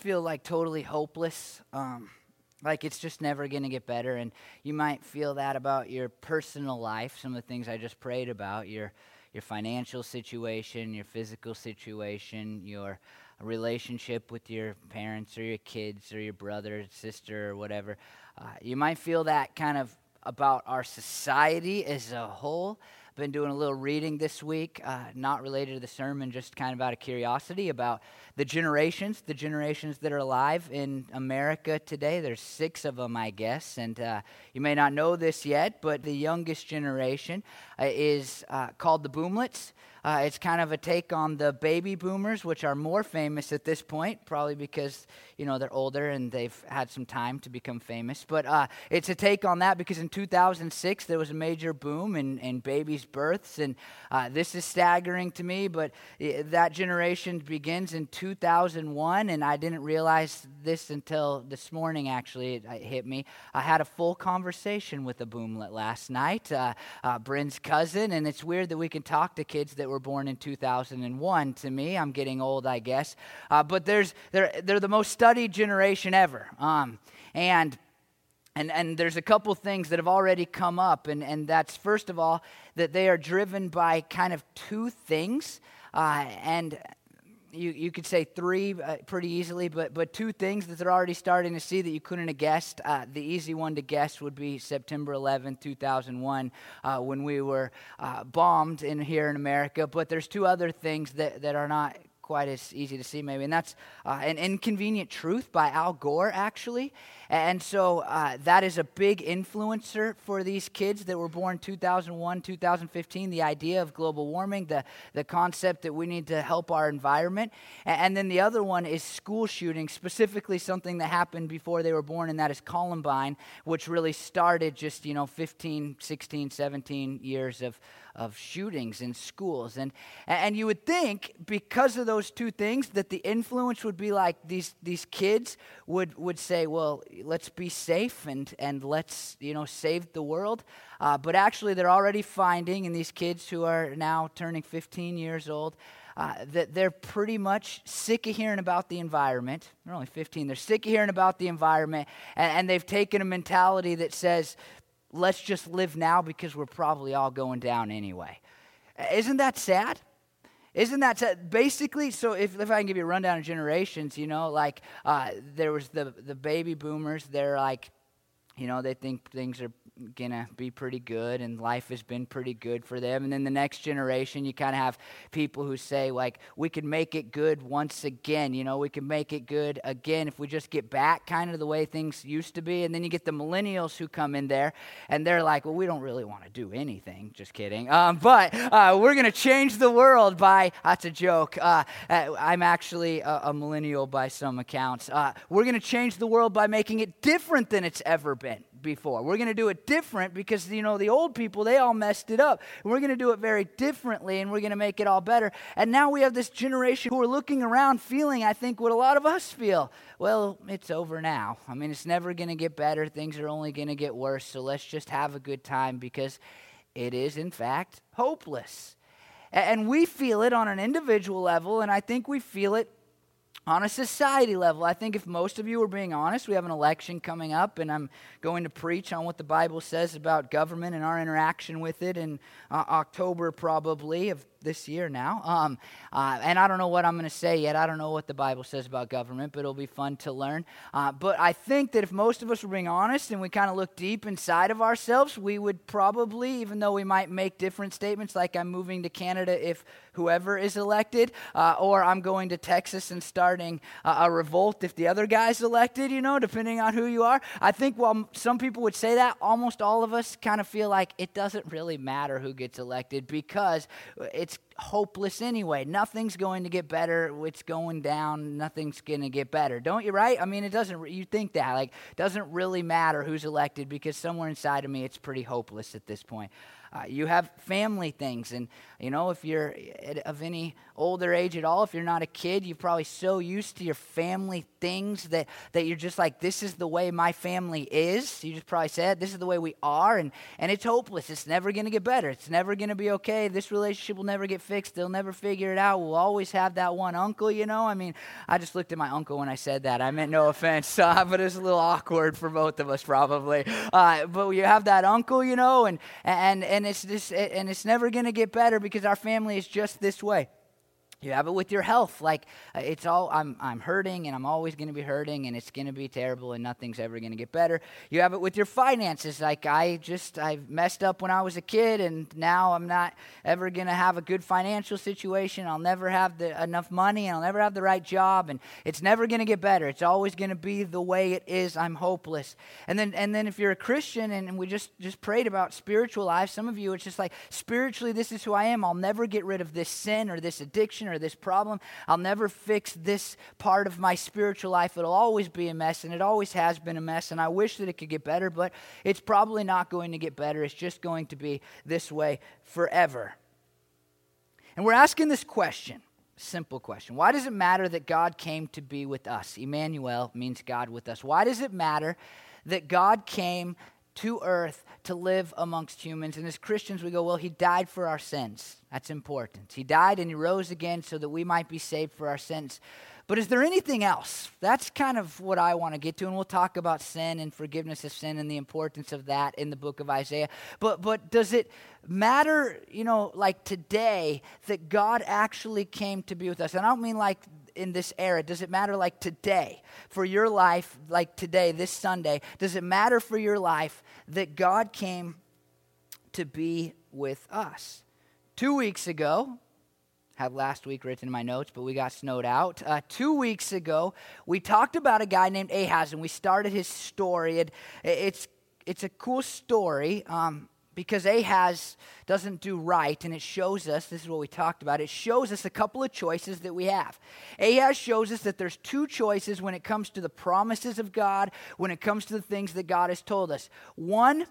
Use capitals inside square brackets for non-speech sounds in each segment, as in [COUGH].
feel like totally hopeless. Um, like it's just never going to get better. And you might feel that about your personal life, some of the things I just prayed about, your, your financial situation, your physical situation, your relationship with your parents or your kids or your brother, sister, or whatever. Uh, you might feel that kind of about our society as a whole been doing a little reading this week, uh, not related to the sermon, just kind of out of curiosity about the generations, the generations that are alive in America today. There's six of them, I guess, and uh, you may not know this yet, but the youngest generation uh, is uh, called the Boomlets. Uh, it's kind of a take on the baby boomers, which are more famous at this point, probably because you know they're older and they've had some time to become famous. But uh, it's a take on that because in 2006 there was a major boom in, in babies' births, and uh, this is staggering to me. But that generation begins in 2001, and I didn't realize this until this morning. Actually, it, it hit me. I had a full conversation with a boomlet last night, uh, uh, Bryn's cousin, and it's weird that we can talk to kids that were born in 2001 to me. I'm getting old, I guess. Uh, but there's, they're, they're the most studied generation ever. Um, and and, and there's a couple things that have already come up, and, and that's first of all, that they are driven by kind of two things. Uh, and you, you could say three uh, pretty easily, but, but two things that they're already starting to see that you couldn't have guessed. Uh, the easy one to guess would be September 11, 2001, uh, when we were uh, bombed in here in America. But there's two other things that, that are not quite as easy to see, maybe. And that's uh, An Inconvenient Truth by Al Gore, actually. And so uh, that is a big influencer for these kids that were born 2001, 2015. The idea of global warming, the, the concept that we need to help our environment. And then the other one is school shooting, specifically something that happened before they were born, and that is Columbine, which really started just, you know, 15, 16, 17 years of of shootings in schools. And, and you would think, because of those two things, that the influence would be like these, these kids would, would say, well, let's be safe and, and let's, you know, save the world. Uh, but actually, they're already finding, in these kids who are now turning 15 years old, uh, that they're pretty much sick of hearing about the environment. They're only 15. They're sick of hearing about the environment, and, and they've taken a mentality that says let's just live now because we're probably all going down anyway. Isn't that sad? Isn't that sad? basically? So, if, if I can give you a rundown of generations, you know, like uh, there was the the baby boomers. They're like, you know, they think things are gonna be pretty good and life has been pretty good for them. And then the next generation you kind of have people who say like we can make it good once again you know we can make it good again if we just get back kind of the way things used to be. And then you get the millennials who come in there and they're like well we don't really want to do anything just kidding. Um, but uh, we're gonna change the world by that's a joke uh, uh i'm actually a, a, millennial by some accounts. Uh, we're gonna change the world by making it different than it's ever been before. We're going to do it different because, you know, the old people, they all messed it up. We're going to do it very differently and we're going to make it all better. And now we have this generation who are looking around feeling, I think, what a lot of us feel. Well, it's over now. I mean, it's never going to get better. Things are only going to get worse. So let's just have a good time because it is, in fact, hopeless. And we feel it on an individual level, and I think we feel it on a society level, I think if most of you are being honest, we have an election coming up, and I'm going to preach on what the Bible says about government and our interaction with it in uh, October, probably, of this year now. Um, uh, and I don't know what I'm going to say yet. I don't know what the Bible says about government, but it'll be fun to learn. Uh, but I think that if most of us were being honest and we kind of look deep inside of ourselves, we would probably, even though we might make different statements like I'm moving to Canada if whoever is elected, uh, or I'm going to Texas and starting a revolt if the other guy's elected, you know, depending on who you are. I think while some people would say that, almost all of us kind of feel like it doesn't really matter who gets elected because it's it's hopeless anyway. Nothing's going to get better. It's going down. Nothing's going to get better. Don't you, right? I mean, it doesn't, you think that. Like, doesn't really matter who's elected because somewhere inside of me, it's pretty hopeless at this point. Uh, you have family things, and you know, if you're of any older age at all, if you're not a kid, you're probably so used to your family things that, that you're just like, this is the way my family is. You just probably said, this is the way we are. And, and it's hopeless. It's never going to get better. It's never going to be okay. This relationship will never get fixed. They'll never figure it out. We'll always have that one uncle, you know? I mean, I just looked at my uncle when I said that. I meant no offense, [LAUGHS] uh, but it was a little awkward for both of us, probably. Uh, but you have that uncle, you know, and, and, and, it's, just, and it's never going to get better because our family is just this way. You have it with your health. Like uh, it's all I'm I'm hurting and I'm always going to be hurting and it's going to be terrible and nothing's ever going to get better. You have it with your finances. Like I just I messed up when I was a kid and now I'm not ever going to have a good financial situation. I'll never have the, enough money and I'll never have the right job and it's never going to get better. It's always going to be the way it is. I'm hopeless. And then and then if you're a Christian and we just just prayed about spiritual life, some of you it's just like spiritually this is who I am. I'll never get rid of this sin or this addiction or this problem. I'll never fix this part of my spiritual life. It'll always be a mess, and it always has been a mess. And I wish that it could get better, but it's probably not going to get better. It's just going to be this way forever. And we're asking this question simple question. Why does it matter that God came to be with us? Emmanuel means God with us. Why does it matter that God came to earth to live amongst humans. And as Christians, we go, well, he died for our sins. That's important. He died and he rose again so that we might be saved for our sins. But is there anything else? That's kind of what I want to get to, and we'll talk about sin and forgiveness of sin and the importance of that in the book of Isaiah. But but does it matter, you know, like today that God actually came to be with us? And I don't mean like in this era? Does it matter like today for your life, like today, this Sunday? Does it matter for your life that God came to be with us? Two weeks ago, had last week written in my notes, but we got snowed out. Uh, two weeks ago, we talked about a guy named Ahaz, and we started his story. It, it's it's a cool story. Um, because Ahaz doesn't do right, and it shows us this is what we talked about. It shows us a couple of choices that we have. Ahaz shows us that there's two choices when it comes to the promises of God, when it comes to the things that God has told us. One,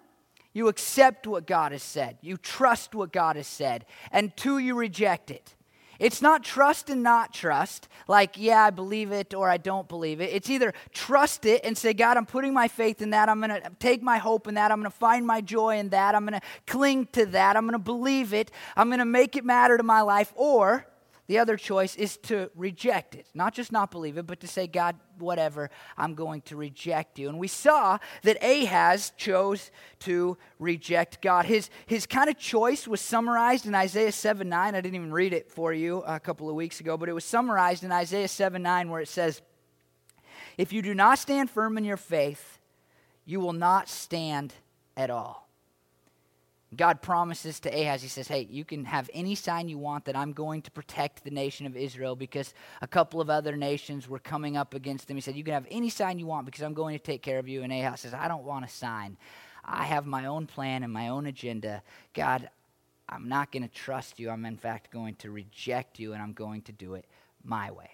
you accept what God has said, you trust what God has said, and two, you reject it. It's not trust and not trust, like, yeah, I believe it or I don't believe it. It's either trust it and say, God, I'm putting my faith in that. I'm going to take my hope in that. I'm going to find my joy in that. I'm going to cling to that. I'm going to believe it. I'm going to make it matter to my life. Or the other choice is to reject it, not just not believe it, but to say, God, whatever, I'm going to reject you. And we saw that Ahaz chose to reject God. His, his kind of choice was summarized in Isaiah 7 9. I didn't even read it for you a couple of weeks ago, but it was summarized in Isaiah 7 9, where it says, If you do not stand firm in your faith, you will not stand at all. God promises to Ahaz, he says, Hey, you can have any sign you want that I'm going to protect the nation of Israel because a couple of other nations were coming up against them. He said, You can have any sign you want because I'm going to take care of you. And Ahaz says, I don't want a sign. I have my own plan and my own agenda. God, I'm not going to trust you. I'm, in fact, going to reject you, and I'm going to do it my way.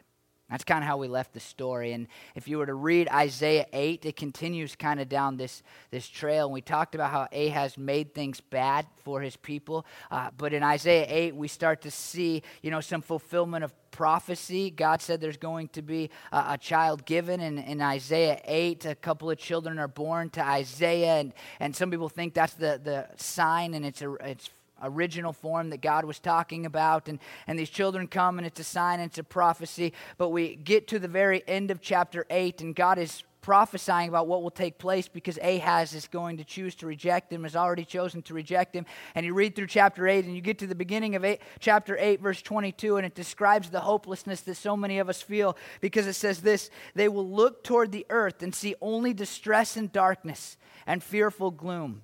That's kind of how we left the story. And if you were to read Isaiah 8, it continues kind of down this, this trail. And we talked about how Ahaz made things bad for his people. Uh, but in Isaiah 8, we start to see, you know, some fulfillment of prophecy. God said there's going to be a, a child given. And in Isaiah 8, a couple of children are born to Isaiah. And, and some people think that's the, the sign, and it's, a, it's original form that God was talking about. And, and these children come, and it's a sign, it's a prophecy. But we get to the very end of chapter 8, and God is prophesying about what will take place because Ahaz is going to choose to reject him, has already chosen to reject him. And you read through chapter 8, and you get to the beginning of eight, chapter 8, verse 22, and it describes the hopelessness that so many of us feel because it says this They will look toward the earth and see only distress and darkness and fearful gloom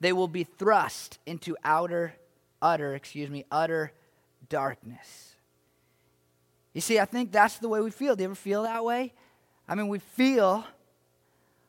they will be thrust into outer, utter, excuse me, utter darkness. You see, I think that's the way we feel. Do you ever feel that way? I mean, we feel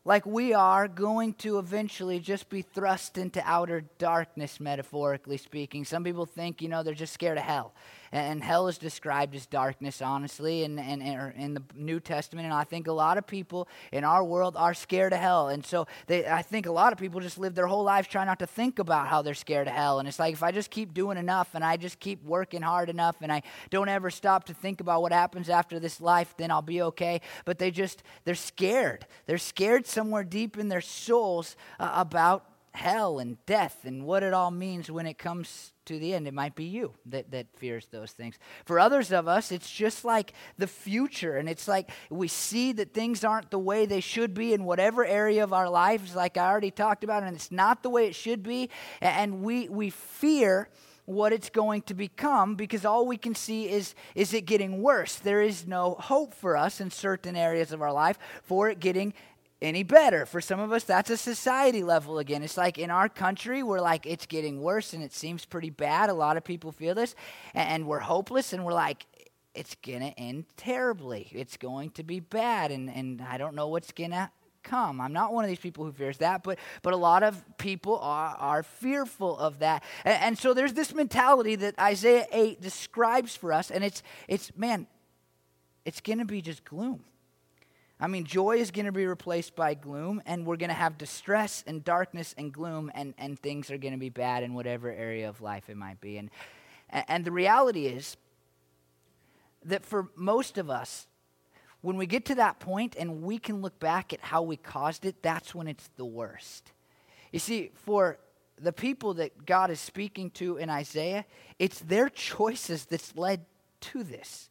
like we are going to eventually just be thrust into outer darkness, metaphorically speaking. Some people think, you know, they're just scared of hell. And hell is described as darkness, honestly, in, in, in the New Testament. And I think a lot of people in our world are scared of hell. And so they, I think a lot of people just live their whole lives trying not to think about how they're scared of hell. And it's like if I just keep doing enough and I just keep working hard enough and I don't ever stop to think about what happens after this life, then I'll be okay. But they just, they're scared. They're scared somewhere deep in their souls uh, about hell and death and what it all means when it comes to the end. It might be you that, that fears those things. For others of us, it's just like the future. And it's like we see that things aren't the way they should be in whatever area of our lives, like I already talked about, and it's not the way it should be. And we, we fear what it's going to become because all we can see is is it getting worse there is no hope for us in certain areas of our life for it getting any better. For some of us, that's a society level again. It's like in our country, we're like, it's getting worse and it seems pretty bad. A lot of people feel this, and we're hopeless, and we're like, it's to end terribly. It's going to be bad, and, and I don't know what's to come. I'm not one of these people who fears that, but but a lot of people are are fearful of that. And, and, so there's this mentality that Isaiah 8 describes for us, and it's it's man, it's gonna be just gloom. I mean, joy is going to be replaced by gloom, and we're going to have distress and darkness and gloom, and, and things are going to be bad in whatever area of life it might be. And, and the reality is that for most of us, when we get to that point and we can look back at how we caused it, that's when it's the worst. You see, for the people that God is speaking to in Isaiah, it's their choices that's led to this.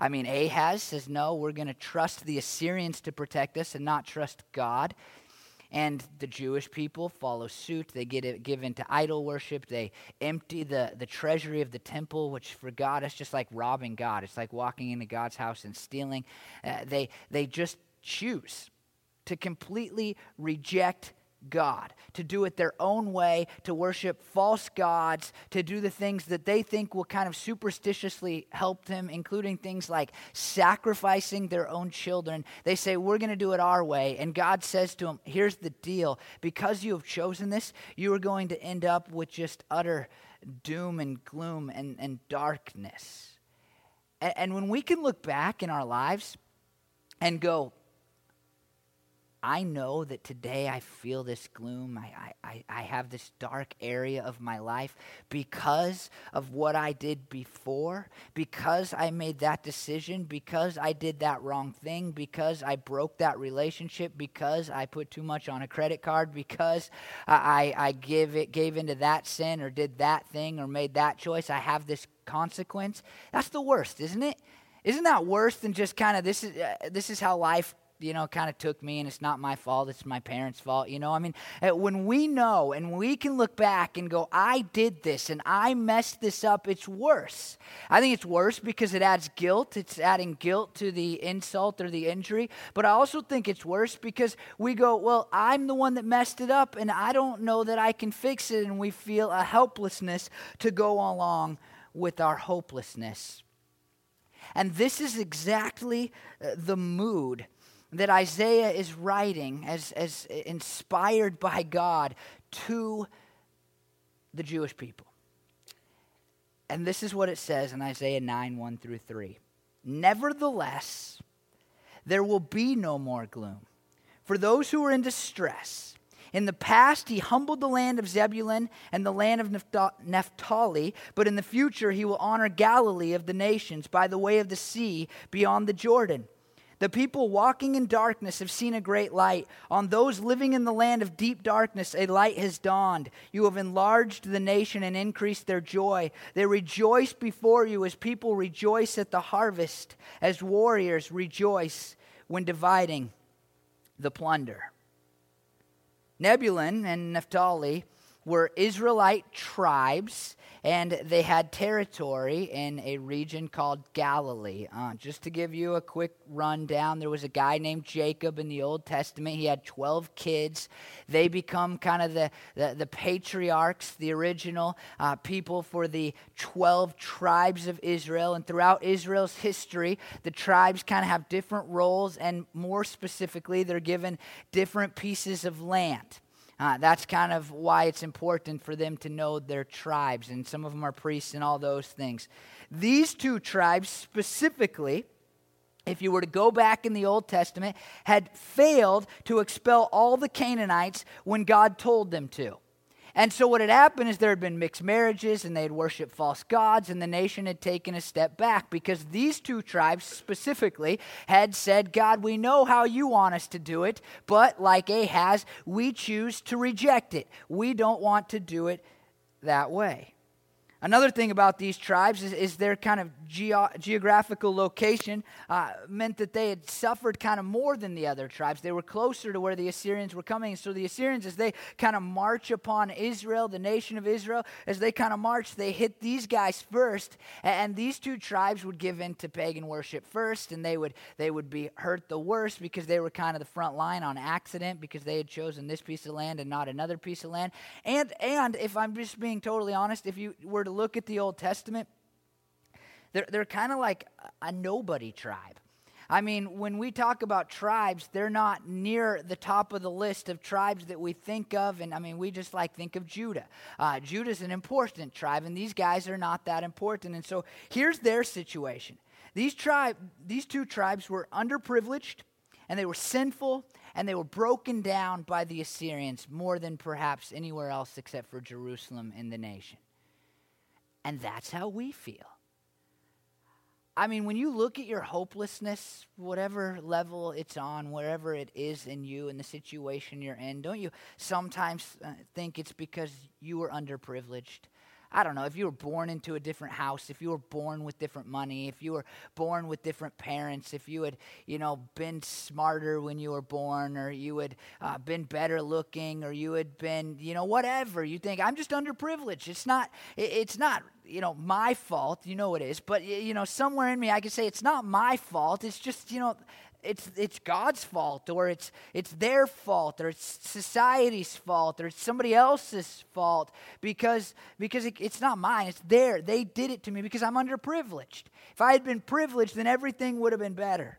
I mean, Ahaz says, no, we're going to trust the Assyrians to protect us and not trust God. And the Jewish people follow suit. They get it, give into idol worship. They empty the, the treasury of the temple, which for God, is just like robbing God. It's like walking into God's house and stealing. Uh, they, they just choose to completely reject God, to do it their own way, to worship false gods, to do the things that they think will kind of superstitiously help them, including things like sacrificing their own children. They say, We're going to do it our way. And God says to them, Here's the deal. Because you have chosen this, you are going to end up with just utter doom and gloom and, and darkness. And, and when we can look back in our lives and go, I know that today I feel this gloom. I, I, I have this dark area of my life because of what I did before, because I made that decision, because I did that wrong thing, because I broke that relationship, because I put too much on a credit card, because I, I give it, gave into that sin or did that thing or made that choice. I have this consequence. That's the worst, isn't it? Isn't that worse than just kind of this is uh, this is how life you know, kind of took me, and it's not my fault, it's my parents' fault, you know. I mean, uh, when we know and we can look back and go, I did this and I messed this up, it's worse. I think it's worse because it adds guilt. It's adding guilt to the insult or the injury. But I also think it's worse because we go, Well, I'm the one that messed it up, and I don't know that I can fix it, and we feel a helplessness to go along with our hopelessness. And this is exactly uh, the mood that Isaiah is writing as, as inspired by God to the Jewish people. And this is what it says in Isaiah 9 1 through 3. Nevertheless, there will be no more gloom for those who are in distress. In the past, he humbled the land of Zebulun and the land of Naphtali, but in the future, he will honor Galilee of the nations by the way of the sea beyond the Jordan. The people walking in darkness have seen a great light. On those living in the land of deep darkness, a light has dawned. You have enlarged the nation and increased their joy. They rejoice before you as people rejoice at the harvest, as warriors rejoice when dividing the plunder. Zebulun and Naphtali were Israelite tribes and they had territory in a region called Galilee. Uh, just to give you a quick rundown, there was a guy named Jacob in the Old Testament. He had 12 kids. They become kind of the, the, the patriarchs, the original uh, people for the 12 tribes of Israel. And throughout Israel's history, the tribes kind of have different roles, and more specifically, they're given different pieces of land. Uh, that's kind of why it's important for them to know their tribes, and some of them are priests and all those things. These two tribes specifically, if you were to go back in the Old Testament, had failed to expel all the Canaanites when God told them to. And so, what had happened is there had been mixed marriages and they had worshiped false gods, and the nation had taken a step back because these two tribes specifically had said, God, we know how you want us to do it, but like Ahaz, we choose to reject it. We don't want to do it that way. Another thing about these tribes is, is their kind of geographical location uh, meant that they had suffered kind of more than the other tribes. They were closer to where the Assyrians were coming. So the Assyrians, as they kind of march upon Israel, the nation of Israel, as they kind of march, they hit these guys first. And these two tribes would give in to pagan worship first, and they would, they would be hurt the worst because they were kind of the front line on accident because they had chosen this piece of land and not another piece of land. And, and if I'm just being totally honest, if you were to to look at the Old Testament, they're, they're kind of like a nobody tribe. I mean, when we talk about tribes, they're not near the top of the list of tribes that we think of. And I mean, we just like think of Judah. Uh, Judah's an important tribe, and these guys are not that important. And so here's their situation. These, tribe, these two tribes were underprivileged, and they were sinful, and they were broken down by the Assyrians more than perhaps anywhere else except for Jerusalem in the nation. And that's how we feel. I mean, when you look at your hopelessness, whatever level it's on, wherever it is in you and the situation you're in, don't you sometimes uh, think it's because you were underprivileged? I don't know, if you were born into a different house, if you were born with different money, if you were born with different parents, if you had, you know, been smarter when you were born, or you had uh, been better looking, or you had been, you know, whatever. You think, I'm just underprivileged. It's not, it's not you know my fault you know it is but you know somewhere in me i can say it's not my fault it's just you know it's, it's God's fault, or it's, it's their fault, or it's society's fault, or it's somebody else's fault because, because it, it's not mine. It's there. They did it to me because I'm underprivileged. If I had been privileged, then everything would have been better.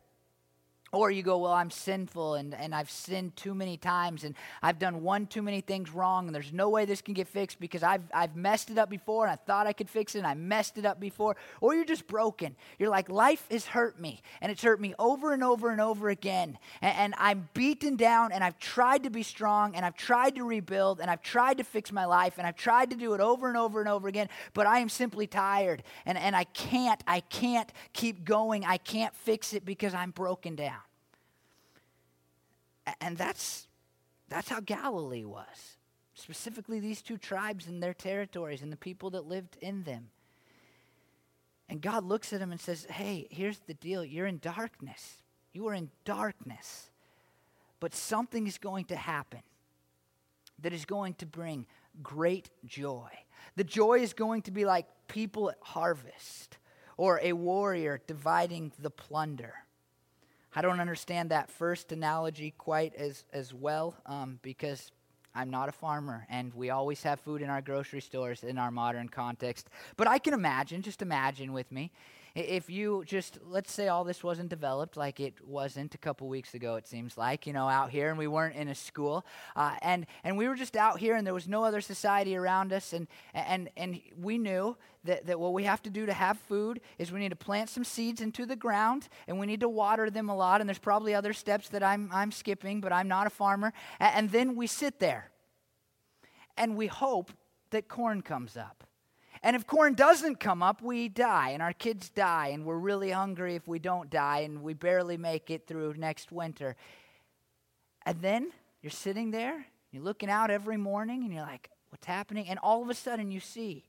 Or you go, well, I'm sinful and, and I've sinned too many times and I've done one too many things wrong and there's no way this can get fixed because I've, I've messed it up before and I thought I could fix it and I messed it up before. Or you're just broken. You're like, life has hurt me and it's hurt me over and over and over again. And, and I'm beaten down and I've tried to be strong and I've tried to rebuild and I've tried to fix my life and I've tried to do it over and over and over again, but I am simply tired and, and I can't, I can't keep going. I can't fix it because I'm broken down. And that's, that's how Galilee was. Specifically, these two tribes and their territories and the people that lived in them. And God looks at them and says, Hey, here's the deal. You're in darkness. You are in darkness. But something is going to happen that is going to bring great joy. The joy is going to be like people at harvest or a warrior dividing the plunder. I don't understand that first analogy quite as, as well um, because I'm not a farmer and we always have food in our grocery stores in our modern context. But I can imagine, just imagine with me, if you just, let's say all this wasn't developed like it wasn't a couple weeks ago, it seems like, you know, out here, and we weren't in a school, uh, and, and we were just out here, and there was no other society around us, and, and, and we knew that, that what we have to do to have food is we need to plant some seeds into the ground, and we need to water them a lot, and there's probably other steps that I'm, I'm skipping, but I'm not a farmer, and, and then we sit there, and we hope that corn comes up. And if corn doesn't come up, we die, and our kids die, and we're really hungry if we don't die, and we barely make it through next winter. And then you're sitting there, you're looking out every morning, and you're like, what's happening? And all of a sudden you see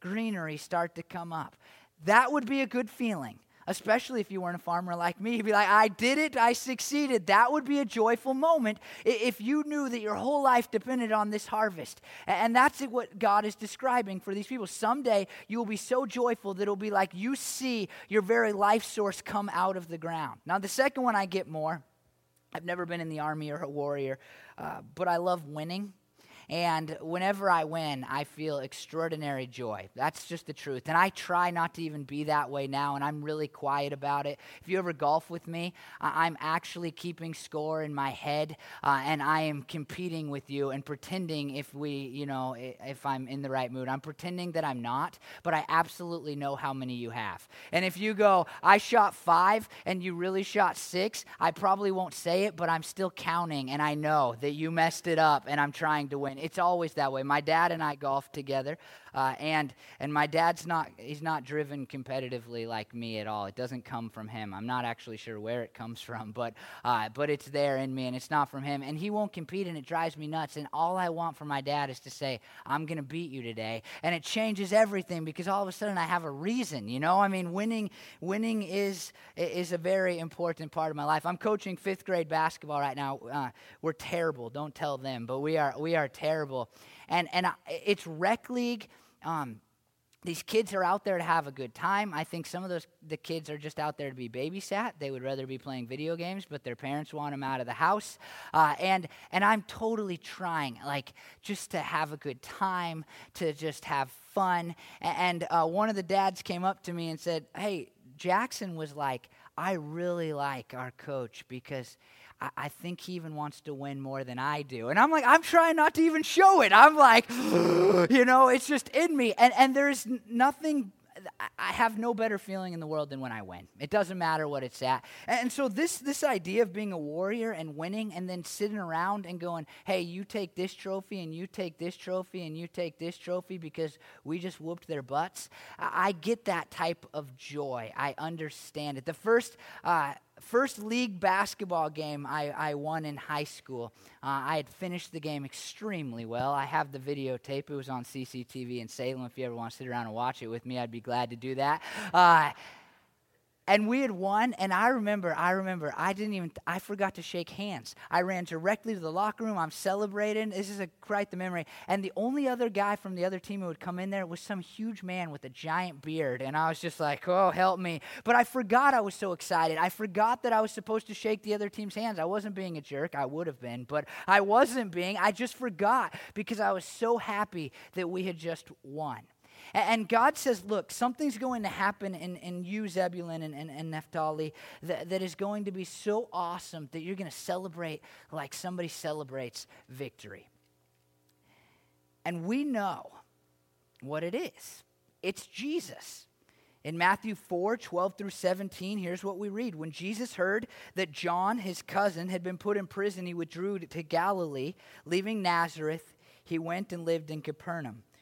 greenery start to come up. That would be a good feeling especially if you weren't a farmer like me, you'd be like, I did it, I succeeded. That would be a joyful moment if you knew that your whole life depended on this harvest. And that's what God is describing for these people. Someday you will be so joyful that it'll be like you see your very life source come out of the ground. Now, the second one I get more. I've never been in the army or a warrior, uh, but I love winning. And whenever I win, I feel extraordinary joy. That's just the truth. And I try not to even be that way now, and I'm really quiet about it. If you ever golf with me, I'm actually keeping score in my head, uh, and I am competing with you and pretending if we, you know, if I'm in the right mood. I'm pretending that I'm not, but I absolutely know how many you have. And if you go, I shot five and you really shot six, I probably won't say it, but I'm still counting, and I know that you messed it up, and I'm trying to win. It's always that way. My dad and I golf together, uh, and and my dad's not he's not driven competitively like me at all. It doesn't come from him. I'm not actually sure where it comes from, but uh, but it's there in me, and it's not from him. And he won't compete, and it drives me nuts. And all I want from my dad is to say, "I'm going to beat you today," and it changes everything because all of a sudden I have a reason. You know, I mean, winning winning is is a very important part of my life. I'm coaching fifth grade basketball right now. Uh, we're terrible. Don't tell them, but we are we are terrible and and it's rec league. Um, these kids are out there to have a good time. I think some of those the kids are just out there to be babysat. They would rather be playing video games, but their parents want them out of the house. Uh, and and I'm totally trying, like, just to have a good time, to just have fun. And uh, one of the dads came up to me and said, "Hey, Jackson was like, I really like our coach because." I, I think he even wants to win more than I do. And I'm like, I'm trying not to even show it. I'm like, [GASPS] you know, it's just in me. And, and there's nothing I have no better feeling in the world than when I win. It doesn't matter what it's at. And so this this idea of being a warrior and winning and then sitting around and going, "Hey, you take this trophy and you take this trophy and you take this trophy because we just whooped their butts." I, get that type of joy. I understand it. The first uh, first league basketball game I, I won in high school. Uh, I had finished the game extremely well. I have the videotape. It was on CCTV in Salem. If you ever want to sit around and watch it with me, I'd be glad to do that. Uh, and we had won and i remember i remember i didn't even i forgot to shake hands. I ran directly to the locker room. I'm celebrating. This is a quite the memory. And the only other guy from the other team who would come in there was some huge man with a giant beard. And i was just like oh help me. But i forgot i was so excited. I forgot that i was supposed to shake the other team's hands. I wasn't being a jerk. I would have been but i wasn't being. I just forgot because i was so happy that we had just won and God says, look, something's going to happen in, in you, Zebulun and, and, and Naphtali, that, that is going to be so awesome that you're going to celebrate like somebody celebrates victory. And we know what it is it's Jesus. In Matthew 4 12 through 17, here's what we read. When Jesus heard that John, his cousin, had been put in prison, he withdrew to Galilee. Leaving Nazareth, he went and lived in Capernaum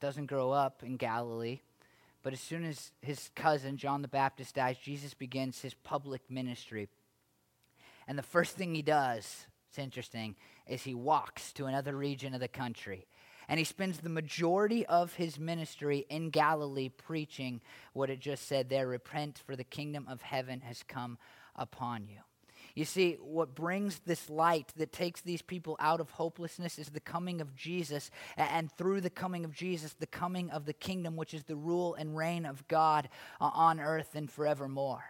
doesn't grow up in Galilee. But as soon as his cousin, John the Baptist, dies, Jesus begins his public ministry. And the first thing he does, it's interesting, is he walks to another region of the country. And he spends the majority of his ministry in Galilee preaching what it just said there repent, for the kingdom of heaven has come upon you. You see, what brings this light that takes these people out of hopelessness is the coming of Jesus, and through the coming of Jesus, the coming of the kingdom, which is the rule and reign of God uh, on earth and forevermore.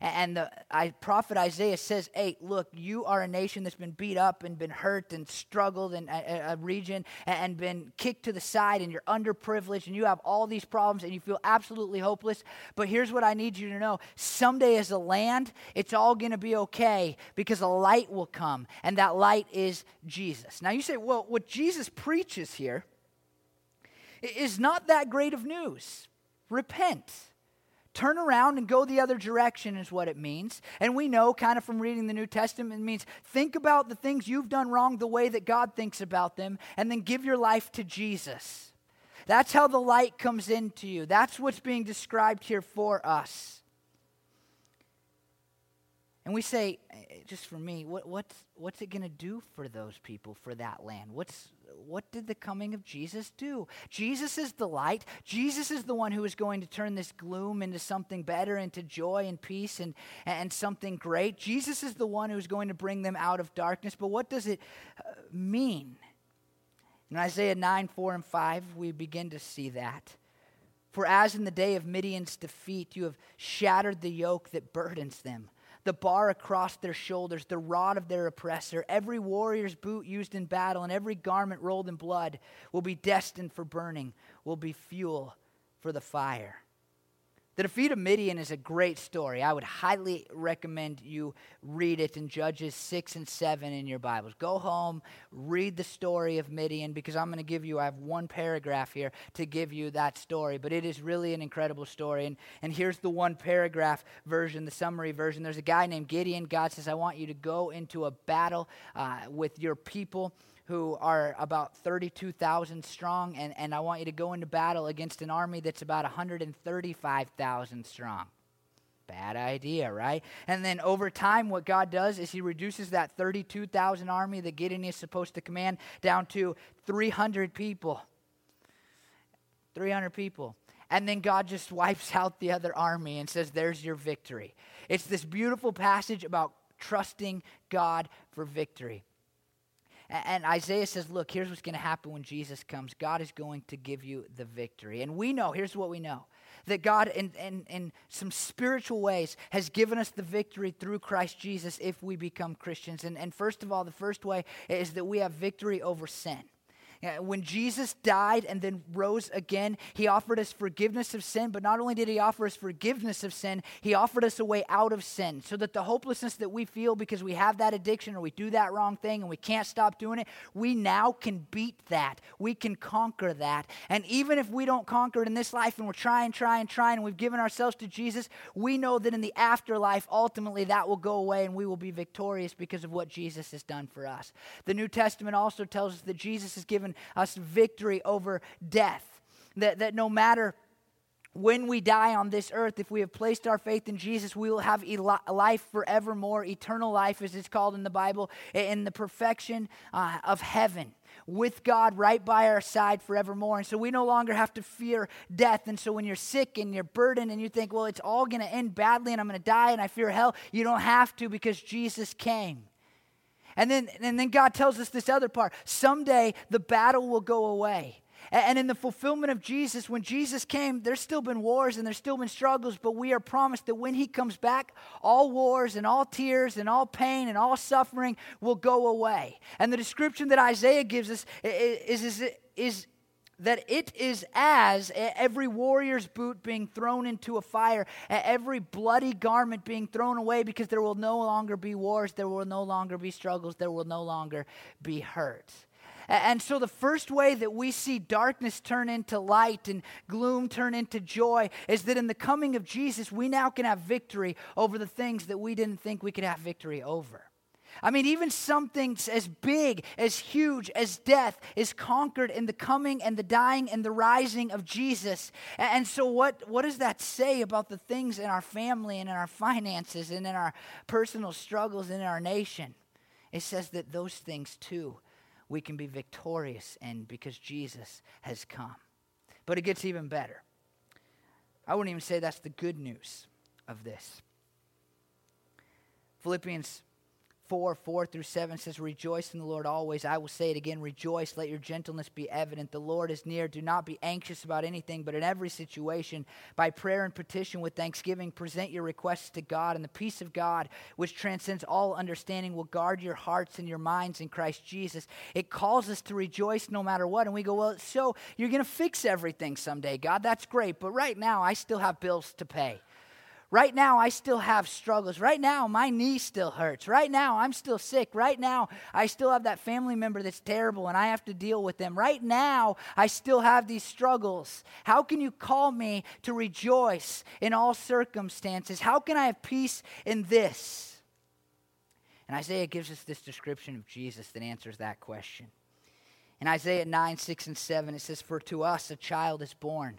And the I, prophet Isaiah says, Hey, look, you are a nation that's been beat up and been hurt and struggled in a, a region and been kicked to the side, and you're underprivileged, and you have all these problems, and you feel absolutely hopeless. But here's what I need you to know someday, as a land, it's all going to be okay because a light will come, and that light is Jesus. Now, you say, Well, what Jesus preaches here is not that great of news. Repent turn around and go the other direction is what it means. And we know, kind of from reading the New Testament, it means think about the things you've done wrong the way that God thinks about them, and then give your life to Jesus. That's how the light comes into you. That's what's being described here for us. And we say, eh, just for me, what, what's, what's it going to do for those people, for that land? What's, what did the coming of Jesus do? Jesus is the light. Jesus is the one who is going to turn this gloom into something better, into joy and peace and, and something great. Jesus is the one who is going to bring them out of darkness. But what does it uh, mean? In Isaiah 9, 4, and 5, we begin to see that. For as in the day of Midian's defeat, you have shattered the yoke that burdens them the bar across their shoulders, the rod of their oppressor. Every warrior's boot used in battle and every garment rolled in blood will be destined for burning, will be fuel for the fire. The defeat of Midian is a great story. I would highly recommend you read it in Judges 6 and 7 in your Bibles. Go home, read the story of Midian because I'm going to give you, I have one paragraph here to give you that story, but it is really an incredible story. And, and here's the one paragraph version, the summary version. There's a guy named Gideon. God says, I want you to go into a battle uh, with your people who are about 32,000 strong, and, and I want you to go into battle against an army that's about 135,000 strong. Bad idea, right? And then over time, what God does is He reduces that 32,000 army that Gideon is supposed to command down to 300 people. 300 people. And then God just wipes [LAUGHS] out the other army and says, There's your victory. It's this beautiful passage about trusting God for victory. And Isaiah says, Look, here's what's going to happen when Jesus comes. God is going to give you the victory. And we know, here's what we know that God, in, in, in some spiritual ways, has given us the victory through Christ Jesus if we become Christians. And, and first of all, the first way is that we have victory over sin. Uh, when Jesus died and then rose again, he offered us forgiveness of sin, but not only did he offer us forgiveness of sin, he offered us a way out of sin so that the hopelessness that we feel because we have that addiction or we do that wrong thing and we can't stop doing it, we now can beat that. We can conquer that. And even if we don't conquer it in this life and we're trying, trying, trying, and we've given ourselves to Jesus, we know that in the afterlife, ultimately that will go away and we will be victorious because of what Jesus has done for us. The New Testament also tells us that Jesus has given given us victory over death. That, that no matter when we die on this earth, if we have placed our faith in Jesus, we will have a life forevermore, eternal life, as it's called in the Bible, in the perfection uh, of heaven with God right by our side forevermore. And so we no longer have to fear death. And so when you're sick and you're burdened and you think, well, it's all going to end badly and I'm going to die and I fear hell, you don't have to because Jesus came. And then, and then God tells us this other part someday the battle will go away. And in the fulfillment of Jesus, when Jesus came, there's still been wars and there's still been struggles, but we are promised that when he comes back, all wars and all tears and all pain and all suffering will go away. And the description that Isaiah gives us is, is, is, that it is as every warrior's boot being thrown into a fire, every bloody garment being thrown away, because there will no longer be wars, there will no longer be struggles, there will no longer be hurt. And so, the first way that we see darkness turn into light and gloom turn into joy is that in the coming of Jesus, we now can have victory over the things that we didn't think we could have victory over. I mean, even something as big, as huge as death is conquered in the coming and the dying and the rising of Jesus. And so, what, what does that say about the things in our family and in our finances and in our personal struggles and in our nation? It says that those things too we can be victorious in because Jesus has come. But it gets even better. I wouldn't even say that's the good news of this. Philippians 4 4 through 7 says, Rejoice in the Lord always. I will say it again, rejoice. Let your gentleness be evident. The Lord is near. Do not be anxious about anything, but in every situation, by prayer and petition with thanksgiving, present your requests to God. And the peace of God, which transcends all understanding, will guard your hearts and your minds in Christ Jesus. It calls us to rejoice no matter what. And we go, Well, so you're going to fix everything someday, God. That's great. But right now, I still have bills to pay. Right now, I still have struggles. Right now, my knee still hurts. Right now, I'm still sick. Right now, I still have that family member that's terrible and I have to deal with them. Right now, I still have these struggles. How can you call me to rejoice in all circumstances? How can I have peace in this? And Isaiah gives us this description of Jesus that answers that question. In Isaiah 9, 6, and 7, it says, For to us a child is born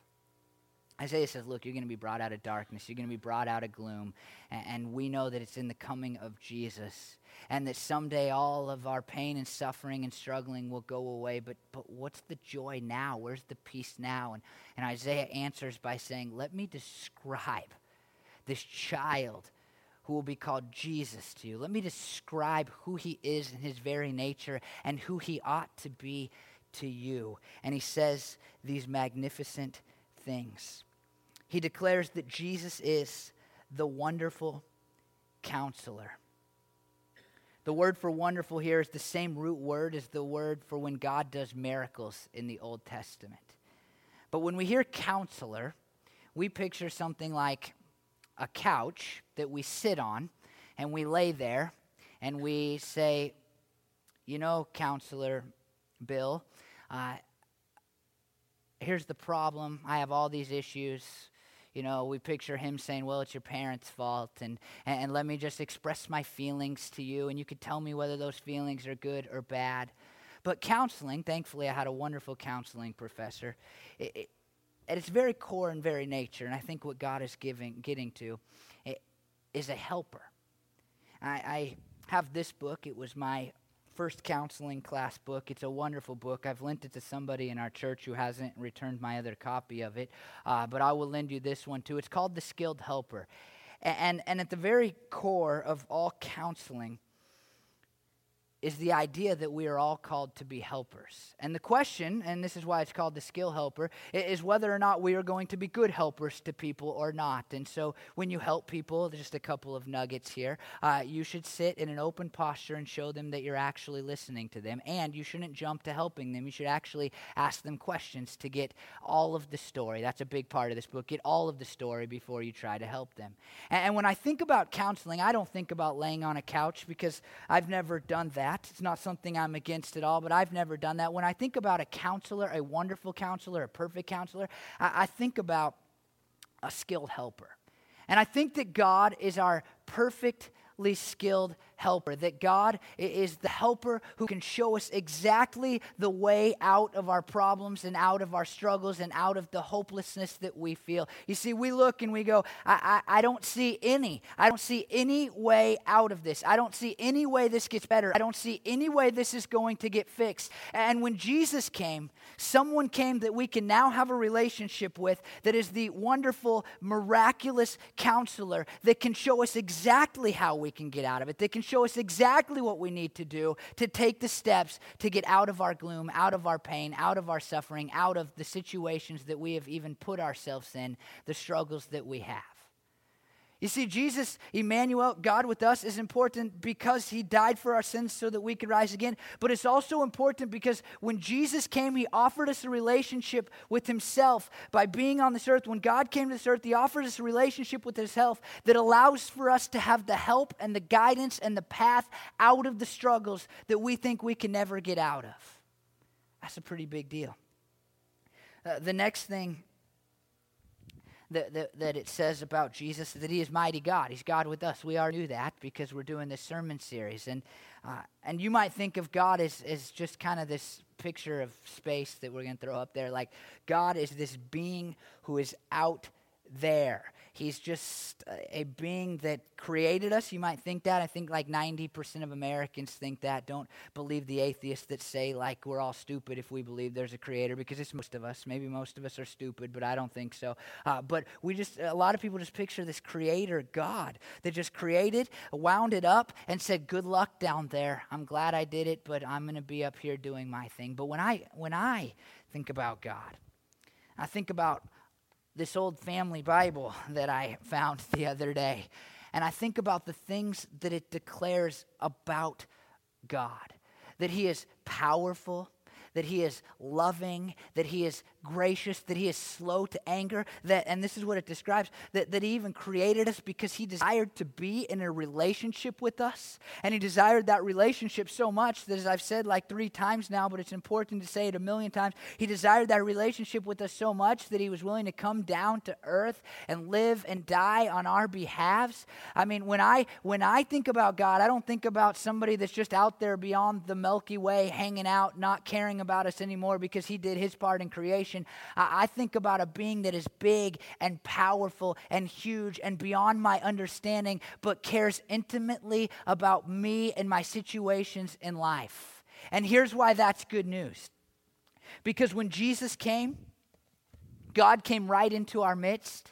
Isaiah says, Look, you're going to be brought out of darkness. You're going to be brought out of gloom. And, we know that it's in the coming of Jesus. And that someday all of our pain and suffering and struggling will go away. But, but what's the joy now? Where's the peace now? And, and Isaiah answers by saying, Let me describe this child who will be called Jesus to you. Let me describe who he is in his very nature and who he ought to be to you. And he says these magnificent things he declares that Jesus is the wonderful counselor. The word for wonderful here is the same root word as the word for when God does miracles in the Old Testament. But when we hear counselor, we picture something like a couch that we sit on and we lay there and we say, You know, counselor Bill, uh, here's the problem. I have all these issues you know, we picture him saying, Well, it's your parents' fault, and, and, let me just express my feelings to you, and you could tell me whether those feelings are good or bad. But counseling, thankfully, I had a wonderful counseling professor. It, it, at its very core and very nature, and I think what God is giving, getting to, is a helper. I, I have this book. It was my first counseling class book. It's a wonderful book. I've lent it to somebody in our church who hasn't returned my other copy of it, uh, but I will lend you this one too. It's called The Skilled Helper. And, and at the very core of all counseling, is the idea that we are all called to be helpers. And the question, and this is why it's called the skill helper, is whether or not we are going to be good helpers to people or not. And so when you help people, just a couple of nuggets here, uh, you should sit in an open posture and show them that you're actually listening to them. And you shouldn't jump to helping them. You should actually ask them questions to get all of the story. That's a big part of this book. Get all of the story before you try to help them. And, and when I think about counseling, I don't think about laying on a couch because I've never done that that. It's not something I'm against at all, but I've never done that. When I think about a counselor, a wonderful counselor, a perfect counselor, I, I think about a skilled helper. And I think that God is our perfectly skilled helper, that God is the helper who can show us exactly the way out of our problems and out of our struggles and out of the hopelessness that we feel. You see, we look and we go, I, I, I don't see any. I don't see any way out of this. I don't see any way this gets better. I don't see any way this is going to get fixed. And when Jesus came, someone came that we can now have a relationship with that is the wonderful, miraculous counselor that can show us exactly how we can get out of it, that can show us exactly what we need to do to take the steps to get out of our gloom, out of our pain, out of our suffering, out of the situations that we have even put ourselves in, the struggles that we have. You see, Jesus, Emmanuel, God with us, is important because he died for our sins so that we could rise again. But it's also important because when Jesus came, he offered us a relationship with himself by being on this earth. When God came to this earth, he offered us a relationship with himself that allows for us to have the help and the guidance and the path out of the struggles that we think we can never get out of. That's a pretty big deal. Uh, the next thing that, that, that, it says about Jesus that he is mighty God. He's God with us. We already knew that because we're doing this sermon series. And, uh, and you might think of God as, as just kind of this picture of space that we're going to throw up there. Like God is this being who is out there. He's just a being that created us. You might think that. I think like 90% of Americans think that. Don't believe the atheists that say like we're all stupid if we believe there's a creator because it's most of us. Maybe most of us are stupid, but I don't think so. Uh, but we just, a lot of people just picture this creator God that just created, wound it up, and said, good luck down there. I'm glad I did it, but I'm going to be up here doing my thing. But when I, when I think about God, I think about this old family Bible that I found [LAUGHS] the other day. And I think about the things that it declares about God that He is powerful, that he is loving, that he is gracious, that he is slow to anger, that and this is what it describes, that, that he even created us because he desired to be in a relationship with us. And he desired that relationship so much that as I've said like three times now, but it's important to say it a million times, he desired that relationship with us so much that he was willing to come down to earth and live and die on our behalves. I mean, when I when I think about God, I don't think about somebody that's just out there beyond the Milky Way hanging out, not caring about us anymore because he did his part in creation. I, I think about a being that is big and powerful and huge and beyond my understanding, but cares intimately about me and my situations in life. And here's why that's good news. Because when Jesus came, God came right into our midst,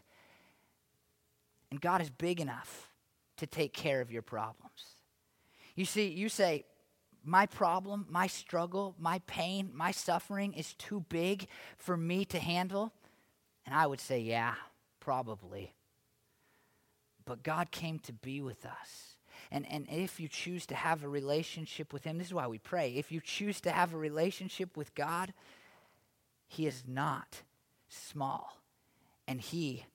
and God is big enough to take care of your problems. You see, you say, my problem, my struggle, my pain, my suffering is too big for me to handle? And I would say, yeah, probably. But God came to be with us. And, and if you choose to have a relationship with Him, this is why we pray. If you choose to have a relationship with God, He is not small. And He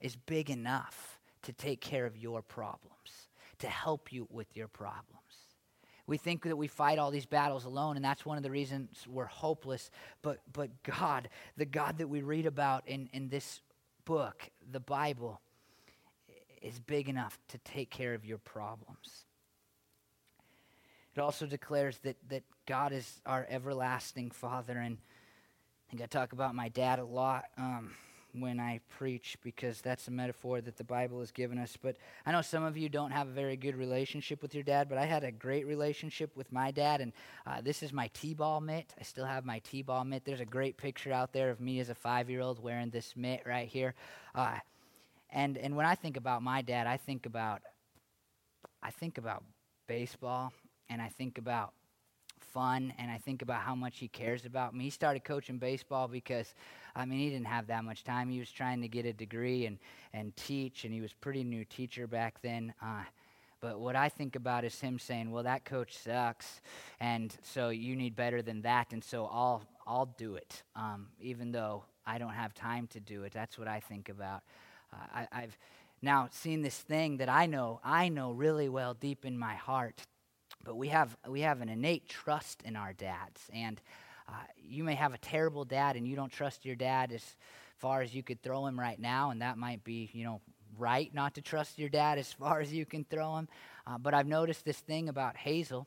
is big enough to take care of your problems, to help you with your problems. We think that we fight all these battles alone, and that's one of the reasons we're hopeless. But, but God, the God that we read about in, in this book, the Bible, is big enough to take care of your problems. It also declares that, that God is our everlasting Father. And I think I talk about my dad a lot. Um, when I preach because that's a metaphor that the Bible has given us. But I know some of you don't have a very good relationship with your dad, but I had a great relationship with my dad. And uh, this is my T ball mitt. I still have my T ball mitt. There's a great picture out there of me as a five year old wearing this mitt right here. Uh, and, and when I think about my dad, I think about I think about baseball and I think about fun and I think about how much he cares about me. He started coaching baseball because, I mean, he didn't have that much time. He was trying to get a degree and, and teach, and he was pretty new teacher back then. Uh, but what I think about is him saying, "Well, that coach sucks, and so you need better than that, and so I'll I'll do it, um, even though I don't have time to do it." That's what I think about. Uh, I, I've now seen this thing that I know I know really well deep in my heart but we have, we have an innate trust in our dads. And uh, you may have a terrible dad and you don't trust your dad as far as you could throw him right now, and that might be, you know, right not to trust your dad as far as you can throw him. Uh, but I've noticed this thing about Hazel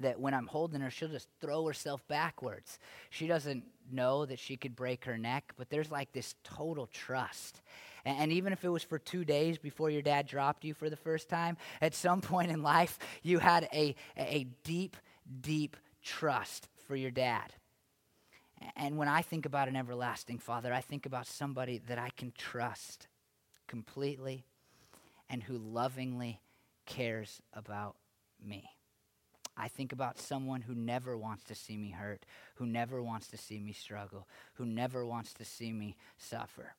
that when I'm holding her, she'll just throw herself backwards. She doesn't know that she could break her neck, but there's like this total trust. And, even if it was for two days before your dad dropped you for the first time, at some point in life, you had a, a deep, deep trust for your dad. And when I think about an everlasting father, I think about somebody that I can trust completely and who lovingly cares about me. I think about someone who never wants to see me hurt, who never wants to see me struggle, who never wants to see me suffer.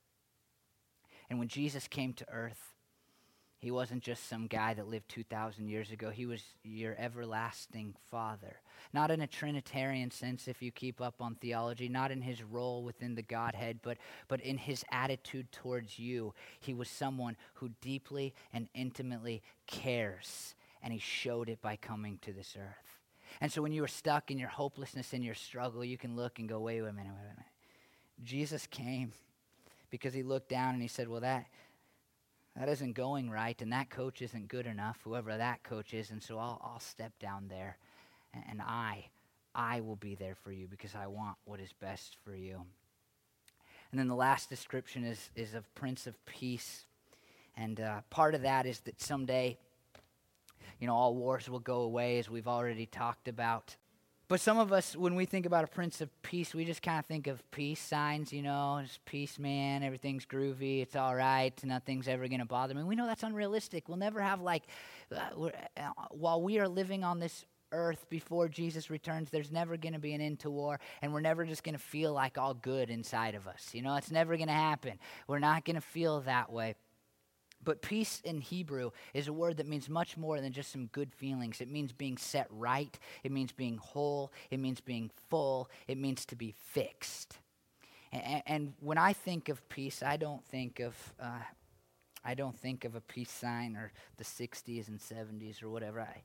And when Jesus came to earth, he wasn't just some guy that lived 2,000 years ago. He was your everlasting Father. Not in a Trinitarian sense, if you keep up on theology, not in his role within the Godhead, but, but in his attitude towards you. He was someone who deeply and intimately cares, and he showed it by coming to this earth. And so when you are stuck in your hopelessness and your struggle, you can look and go, wait, wait a minute, wait a minute. Jesus came because he looked down and he said, Well, that, that isn't going right, and that coach isn't good enough, whoever that coach is, and so I'll, I'll step down there, and, and I, I will be there for you because I want what is best for you. And then the last description is, is of Prince of Peace. And uh, part of that is that someday, you know, all wars will go away, as we've already talked about. But some of us, when we think about a Prince of Peace, we just kind of think of peace signs, you know, just peace, man, everything's groovy, it's all right, nothing's ever going to bother me. We know that's unrealistic. We'll never have, like, uh, uh, while we are living on this earth before Jesus returns, there's never going to be an end to war, and we're never just going to feel like all good inside of us. You know, it's never going to happen. We're not going to feel that way. But peace in Hebrew is a word that means much more than just some good feelings. It means being set right, it means being whole, it means being full, it means to be fixed. And, and when I think of peace, I don't think of. Uh, I don't think of a peace sign or the 60s and 70s or whatever. I,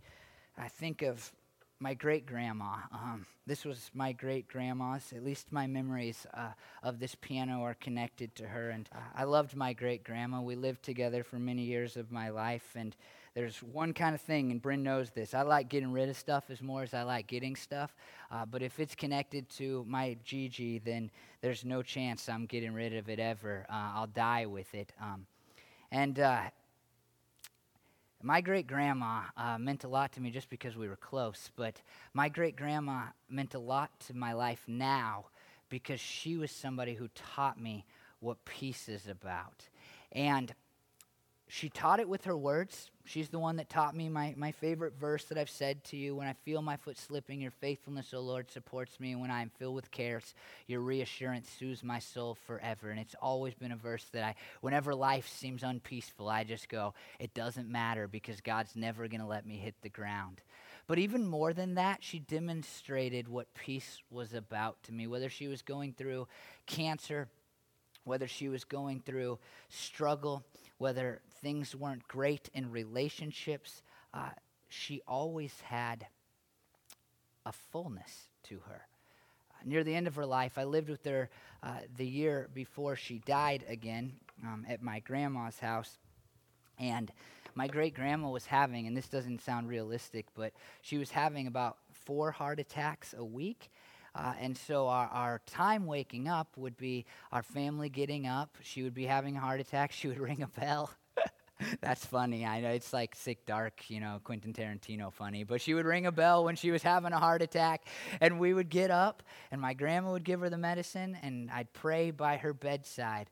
I think of my great grandma. Um, this was my great grandma's. At least my memories uh, of this piano are connected to her. And uh, I loved my great grandma. We lived together for many years of my life. And there's one kind of thing, and Bryn knows this. I like getting rid of stuff as more as I like getting stuff. Uh, but if it's connected to my Gigi, then there's no chance I'm getting rid of it ever. Uh, I'll die with it. Um, and uh, my great grandma uh, meant a lot to me just because we were close, but my great grandma meant a lot to my life now because she was somebody who taught me what peace is about. And she taught it with her words. She's the one that taught me my, my favorite verse that I've said to you. When I feel my foot slipping, your faithfulness, O Lord, supports me. When I am filled with cares, your reassurance soothes my soul forever. And it's always been a verse that I, whenever life seems unpeaceful, I just go, it doesn't matter because God's never going to let me hit the ground. But even more than that, she demonstrated what peace was about to me, whether she was going through cancer, whether she was going through struggle, whether things weren't great in relationships, uh, she always had a fullness to her. Uh, near the end of her life, I lived with her uh, the year before she died again um, at my grandma's house. And my great grandma was having, and this doesn't sound realistic, but she was having about four heart attacks a week. Uh, and so our, our time waking up would be our family getting up. She would be having a heart attack. [LAUGHS] She would ring a bell. [LAUGHS] That's funny. I know it's like sick, dark, you know, Quentin Tarantino funny. But she would ring a bell when she was having a heart attack, and we would get up, and my grandma would give her the medicine, and I'd pray by her bedside.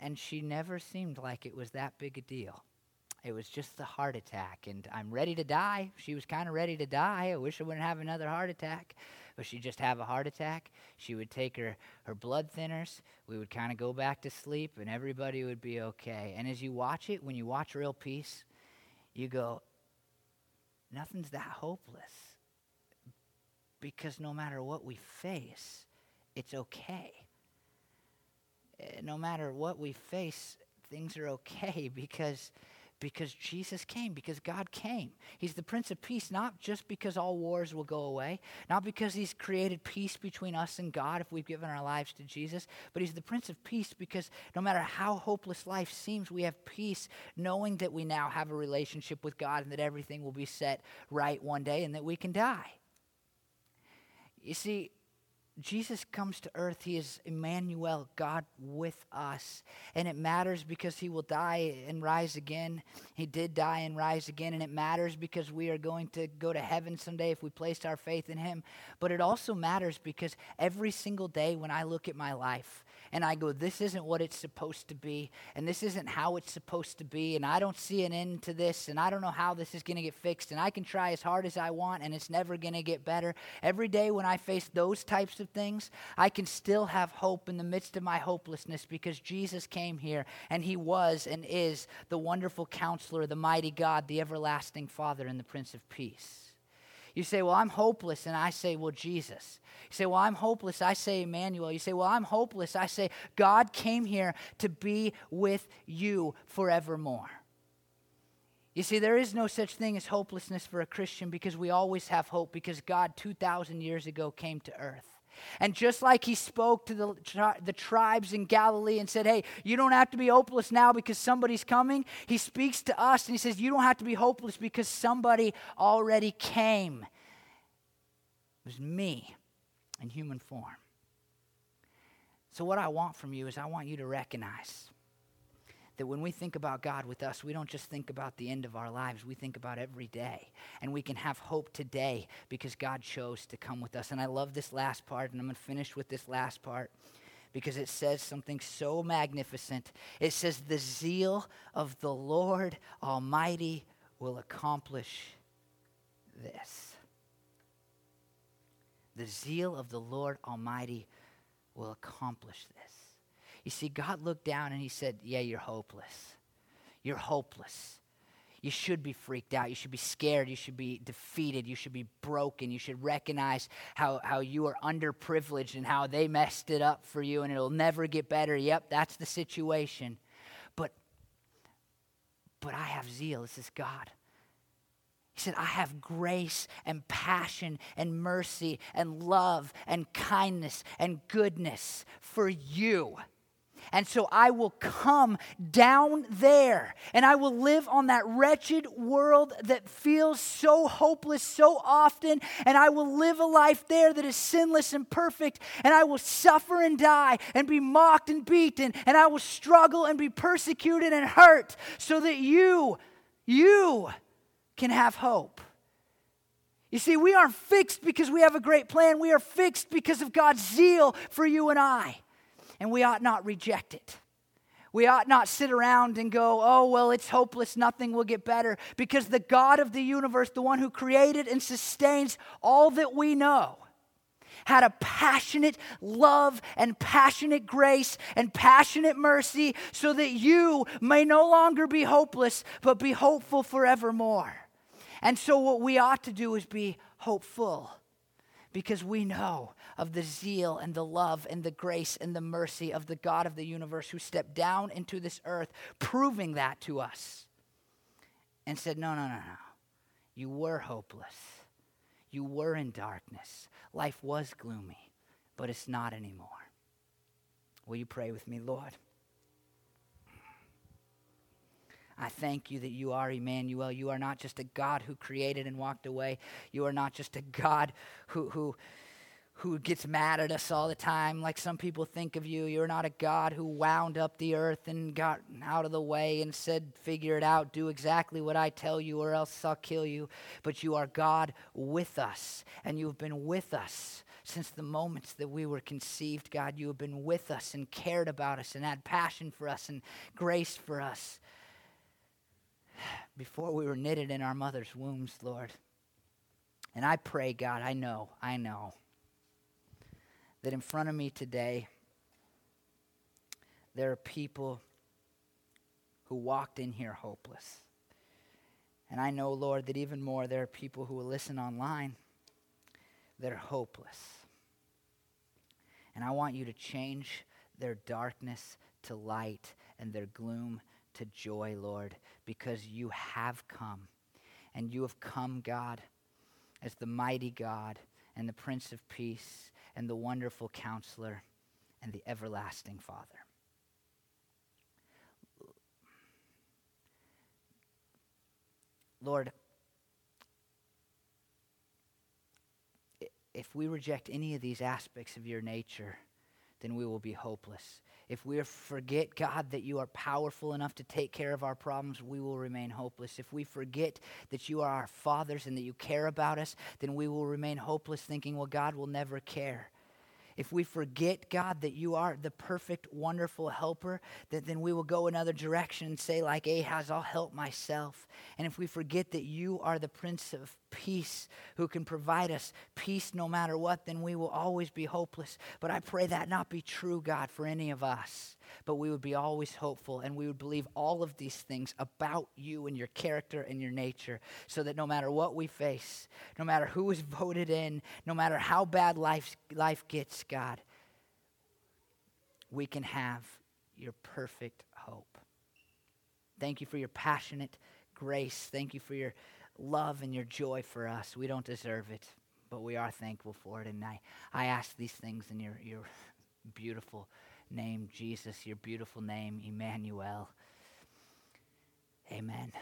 And she never seemed like it was that big a deal. It was just the heart attack, and I'm ready to die. She was kind of ready to die. I wish I wouldn't have another heart attack but she'd just have a heart attack. She would take her, her blood thinners. We would kind of go back to sleep, and everybody would be okay. And as you watch it, when you watch Real Peace, you go, nothing's that hopeless. Because no matter what we face, it's okay. Eh, no matter what we face, things are okay [LAUGHS] because because Jesus came, because God came. He's the Prince of Peace, not just because all wars will go away, not because He's created peace between us and God if we've given our lives to Jesus, but He's the Prince of Peace because no matter how hopeless life seems, we have peace knowing that we now have a relationship with God and that everything will be set right one day and that we can die. You see, Jesus comes to earth. He is Emmanuel, God with us. And it matters because he will die and rise again. He did die and rise again. And it matters because we are going to go to heaven someday if we place our faith in him. But it also matters because every single day when I look at my life, and I go, this isn't what it's supposed to be, and this isn't how it's supposed to be, and I don't see an end to this, and I don't know how this is going to get fixed, and I can try as hard as I want, and it's never going to get better. Every day when I face those types of things, I can still have hope in the midst of my hopelessness because Jesus came here, and He was and is the wonderful counselor, the mighty God, the everlasting Father, and the Prince of Peace. You say, Well, I'm hopeless. And I say, Well, Jesus. You say, Well, I'm hopeless. I say, Emmanuel. You say, Well, I'm hopeless. I say, God came here to be with you forevermore. You see, there is no such thing as hopelessness for a Christian because we always have hope because God 2,000 years ago came to earth. And just like he spoke to the, tri- the tribes in Galilee and said, Hey, you don't have to be hopeless now because somebody's coming, he speaks to us and he says, You don't have to be hopeless because somebody already came. It was me in human form. So, what I want from you is I want you to recognize that when we think about God with us, we don't just think about the end of our lives, we think about every day. And we can have hope today because God chose to come with us. And I love this last part, and I'm going to finish with this last part because it says something so magnificent. It says, The zeal of the Lord Almighty will accomplish this. The zeal of the Lord Almighty will accomplish this. You see, God looked down and He said, Yeah, you're hopeless. you're hopeless. You should be freaked out. You should be scared. You should be defeated. You should be broken. You should recognize how, how you are underprivileged and how they messed it up for you and it'll never get better. Yep, that's the situation. But, but I have zeal. This is God. He said, I have grace and passion and mercy and love and kindness and goodness for you. And so I will come down there and I will live on that wretched world that feels so hopeless so often. And I will live a life there that is sinless and perfect. And I will suffer and die and be mocked and beaten. And I will struggle and be persecuted and hurt so that you, you can have hope. You see, we aren't fixed because we have a great plan. We are fixed because of God's zeal for you and I and we ought not reject it. We ought not sit around and go, oh, well, it's hopeless, nothing will get better, because the God of the universe, the one who created and sustains all that we know, had a passionate love and passionate grace and passionate mercy so that you may no longer be hopeless, but be hopeful forevermore. And so, what we ought to do is be hopeful because we know of the zeal and the love and the grace and the mercy of the God of the universe who stepped down into this earth, proving that to us, and said, No, no, no, no. You were hopeless. You were in darkness. Life was gloomy, but it's not anymore. Will you pray with me, Lord? I thank you that you are Emmanuel. You are not just a God who created and walked away. You are not just a God who, who, who gets mad at us all the time, like some people think of you. You're not a God who wound up the earth and got out of the way and said, Figure it out, do exactly what I tell you, or else I'll kill you. But you are God with us, and you have been with us since the moments that we were conceived, God. You have been with us and cared about us and had passion for us and grace for us before we were knitted in our mother's wombs, Lord. And I pray, God, I know, I know that in front of me today, there are people who walked in here hopeless. And I know, Lord, that even more, there are people who will listen online that are hopeless. And I want you to change their darkness to light and their gloom to joy, Lord, because you have come. And you have come, God, as the mighty God and the Prince of Peace and the wonderful Counselor and the everlasting Father. Lord, if we reject any of these aspects of your nature, then we will be hopeless. If we forget, God, that you are powerful enough to take care of our problems, we will remain hopeless. If we forget that you are our fathers and that you care about us, then we will remain hopeless, thinking, well, God will never care if we forget, God, that you are the perfect, wonderful helper, that then we will go another direction and say, like Ahaz, I'll help myself. And if we forget that you are the Prince of Peace who can provide us peace no matter what, then we will always be hopeless. But I pray that not be true, God, for any of us but we would be always hopeful and we would believe all of these things about you and your character and your nature so that no matter what we face, no matter who is [LAUGHS] voted in, no matter how bad life, life gets, God, we can have your perfect hope. Thank you for your passionate grace. Thank you for your love and your joy for us. We don't deserve it, but we are thankful for it. And I, I ask these things in your, your [LAUGHS] beautiful name, Jesus, your beautiful name, Emmanuel. Amen.